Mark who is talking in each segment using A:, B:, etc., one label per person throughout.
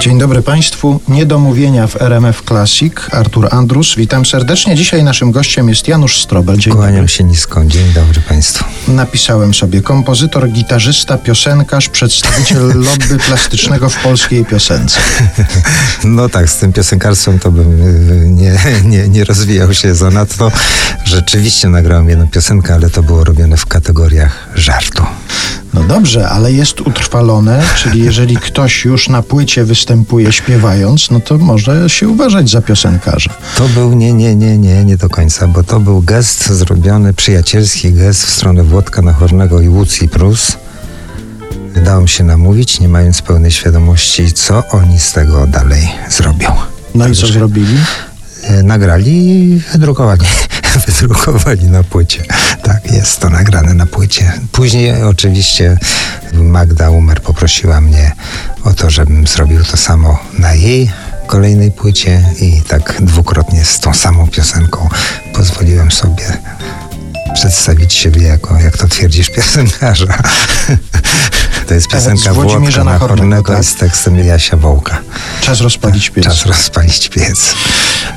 A: Dzień dobry Państwu. Niedomówienia w RMF Classic. Artur Andrus. Witam serdecznie. Dzisiaj naszym gościem jest Janusz Strobel. Dzień
B: Kłaniam
A: dobry.
B: się nisko. Dzień dobry Państwu.
A: Napisałem sobie kompozytor, gitarzysta, piosenkarz, przedstawiciel lobby plastycznego w polskiej piosence.
B: No tak, z tym piosenkarstwem to bym y, nie, nie, nie rozwijał się zanadto. Rzeczywiście nagrałem jedną piosenkę, ale to było robione w kategoriach żartu.
A: No dobrze, ale jest utrwalone, czyli jeżeli ktoś już na płycie występuje śpiewając, no to może się uważać za piosenkarza.
B: To był nie, nie, nie, nie, nie do końca, bo to był gest zrobiony, przyjacielski gest w stronę Włodka Nachornego i Łucji Prus. Dało mi się namówić, nie mając pełnej świadomości, co oni z tego dalej zrobią.
A: No i co zrobili?
B: E, nagrali i wydrukowali. wydrukowali na płycie. Tak, jest to nagrane na płycie. Później oczywiście Magda Umer poprosiła mnie o to, żebym zrobił to samo na jej kolejnej płycie i tak dwukrotnie z tą samą piosenką pozwoliłem sobie przedstawić siebie jako, jak to twierdzisz, piosenkarza. To jest piosenka
A: Włodzimierza
B: Włodka
A: Nachornego,
B: Nachornego
A: tak?
B: z tekstem Jasia Wołka.
A: Czas rozpalić piec.
B: Czas rozpalić piec.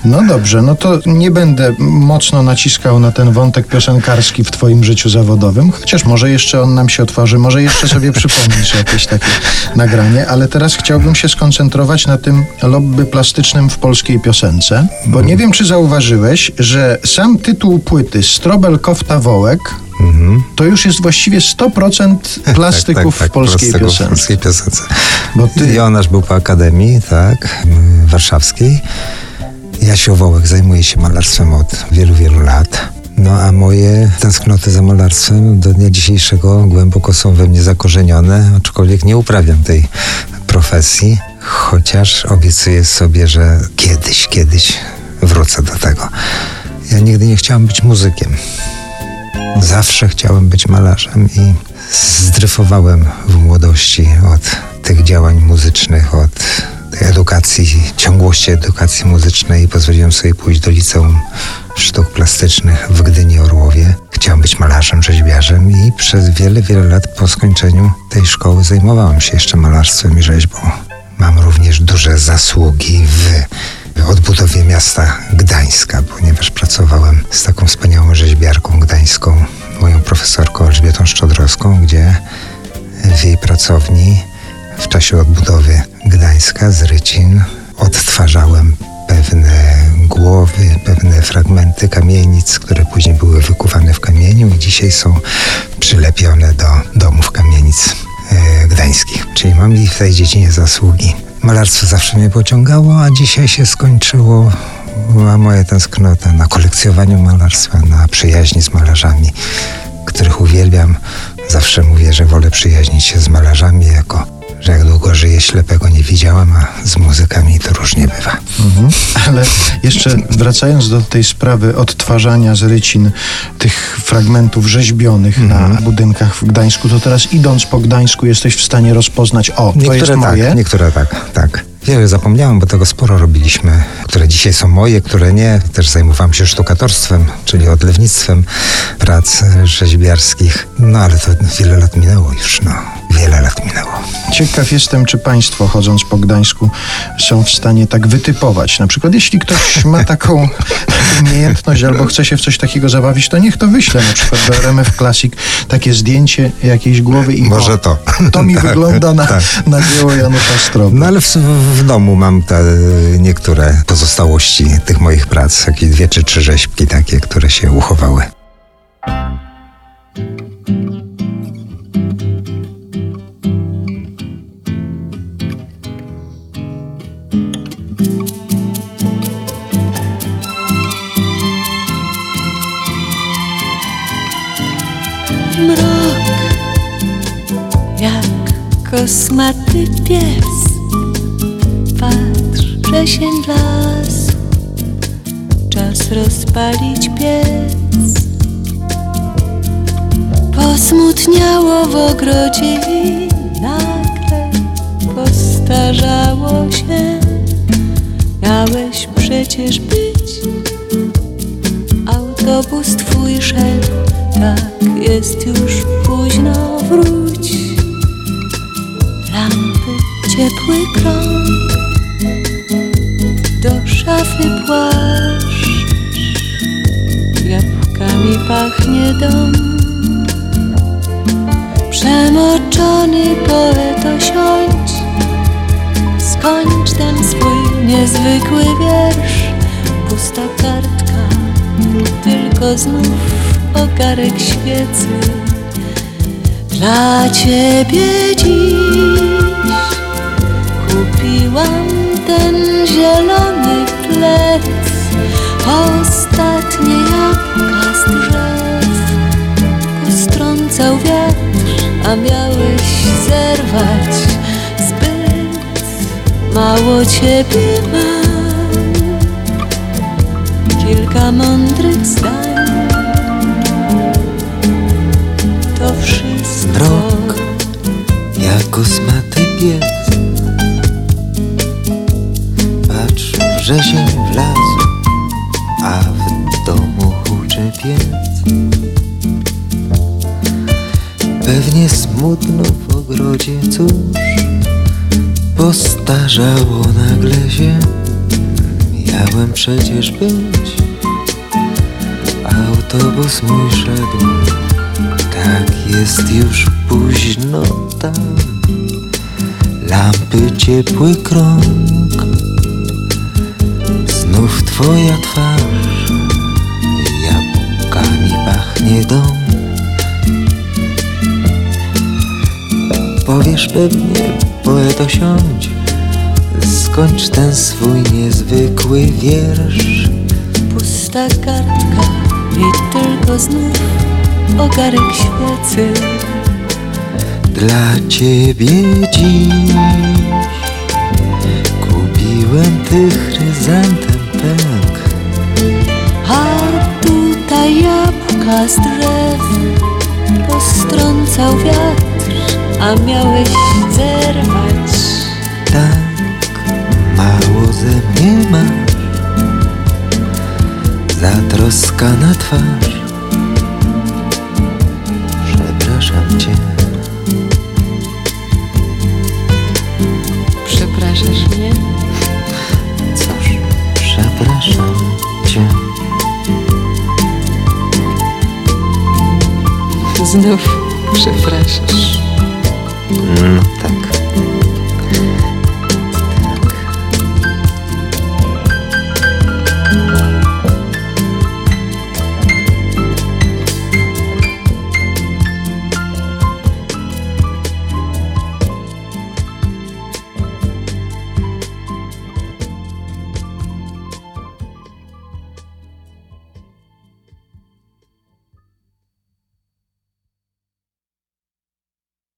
A: No dobrze, no to nie będę mocno naciskał na ten wątek piosenkarski w twoim życiu zawodowym, chociaż może jeszcze on nam się otworzy, może jeszcze sobie przypomnisz jakieś takie nagranie, ale teraz chciałbym się skoncentrować na tym lobby plastycznym w polskiej piosence, bo nie wiem, czy zauważyłeś, że sam tytuł płyty Strobel Kofta Wołek
B: Mhm.
A: to już jest właściwie 100% plastyków w polskiej
B: plastyków
A: piosence.
B: w polskiej piosence.
A: Bo ty-
B: Jonasz był po akademii, tak, warszawskiej. Jasiu Wołek zajmuje się malarstwem od wielu, wielu lat. No a moje tęsknoty za malarstwem do dnia dzisiejszego głęboko są we mnie zakorzenione, aczkolwiek nie uprawiam tej profesji, chociaż obiecuję sobie, że kiedyś, kiedyś wrócę do tego. Ja nigdy nie chciałem być muzykiem. Zawsze chciałem być malarzem i zdryfowałem w młodości od tych działań muzycznych, od tej edukacji, ciągłości edukacji muzycznej i pozwoliłem sobie pójść do liceum sztuk plastycznych w Gdyni Orłowie. Chciałem być malarzem, rzeźbiarzem i przez wiele, wiele lat po skończeniu tej szkoły zajmowałem się jeszcze malarstwem i rzeźbą. Mam również duże zasługi w odbudowie miasta Gdańska, ponieważ pracowałem z taką wspaniałą rzeźbiarką gdańską, moją profesorką Elżbietą Szczodrowską, gdzie w jej pracowni w czasie odbudowy Gdańska z Rycin odtwarzałem pewne głowy, pewne fragmenty kamienic, które później były wykuwane w kamieniu i dzisiaj są przylepione do domów kamienic e, gdańskich. Czyli mam i w tej dziedzinie zasługi. Malarstwo zawsze mnie pociągało, a dzisiaj się skończyło a moja tęsknota na kolekcjowaniu malarstwa, na przyjaźni z malarzami, których uwielbiam. Zawsze mówię, że wolę przyjaźnić się z malarzami, jako że jak długo żyję, ślepego nie widziałam, a z muzykami to różnie bywa.
A: Mhm. Ale jeszcze wracając do tej sprawy odtwarzania z rycin tych fragmentów rzeźbionych
B: Mhm.
A: na budynkach w Gdańsku, to teraz idąc po Gdańsku jesteś w stanie rozpoznać, o, to jest
B: Niektóre
A: moje.
B: tak, niektóre tak, tak. Wiele zapomniałem, bo tego sporo robiliśmy, które dzisiaj są moje, które nie. Też zajmowałem się sztukatorstwem, czyli odlewnictwem prac rzeźbiarskich. No ale to wiele lat minęło już, no. Wiele lat minęło.
A: Ciekaw jestem, czy Państwo chodząc po Gdańsku są w stanie tak wytypować. Na przykład, jeśli ktoś ma taką umiejętność albo chce się w coś takiego zabawić, to niech to wyśle na przykład do RMF Classic takie zdjęcie jakiejś głowy i
B: Może
A: o,
B: to.
A: To mi
B: Tak,
A: wygląda na,
B: tak.
A: na dzieło Janusza Stroby.
B: No ale w, w domu mam te niektóre pozostałości tych moich prac, takie dwie czy trzy rzeźbki takie, które się uchowały.
C: Mrok jak kosmaty pies. Patrz przesień las czas rozpalić piec. Posmutniało w ogrodzie i nagle postarzało się. Miałeś przecież być autobus twój szedł, tak jest już późno, wróć. Lampy, ciepły krąg, szafy płaszcz. Jabłkami pachnie dom. Przemoczony poeto siądź. Skończ ten swój niezwykły wiersz. Pusta kartka, tylko znów ogarek świecy Dla ciebie dziś. Kupiłam ten zielony plec Ostatnie jabłka z drzew. Postrącał wiatr, a miałeś zerwać Zbyt. Mało ciebie mam. Kilka mądrych zdań
B: kosmaty pies Patrz, że się wlazł A w domu huczy piec. Pewnie smutno w ogrodzie cóż Postarzało nagle się. Miałem przecież być. Autobus mój szedł. Tak jest już późno tam Lampy ciepły krąg. Znów twoja twarz. Jabłkami pachnie dom. Powiesz pewnie, poeto siądź. Skończ ten swój niezwykły wiersz.
C: Pusta kartka i tylko znów ogarek świecy
B: Dla ciebie dziś. Kupiłem ty chryzantem pęk.
C: A tutaj jabłka z drzew Postrącał wiatr, a miałeś zerwać.
B: Tak mało ze mnie masz. Zatroskana twarz. Przepraszam cię
C: Przepraszasz mnie?
B: Cóż, przepraszam cię
C: Znów przepraszasz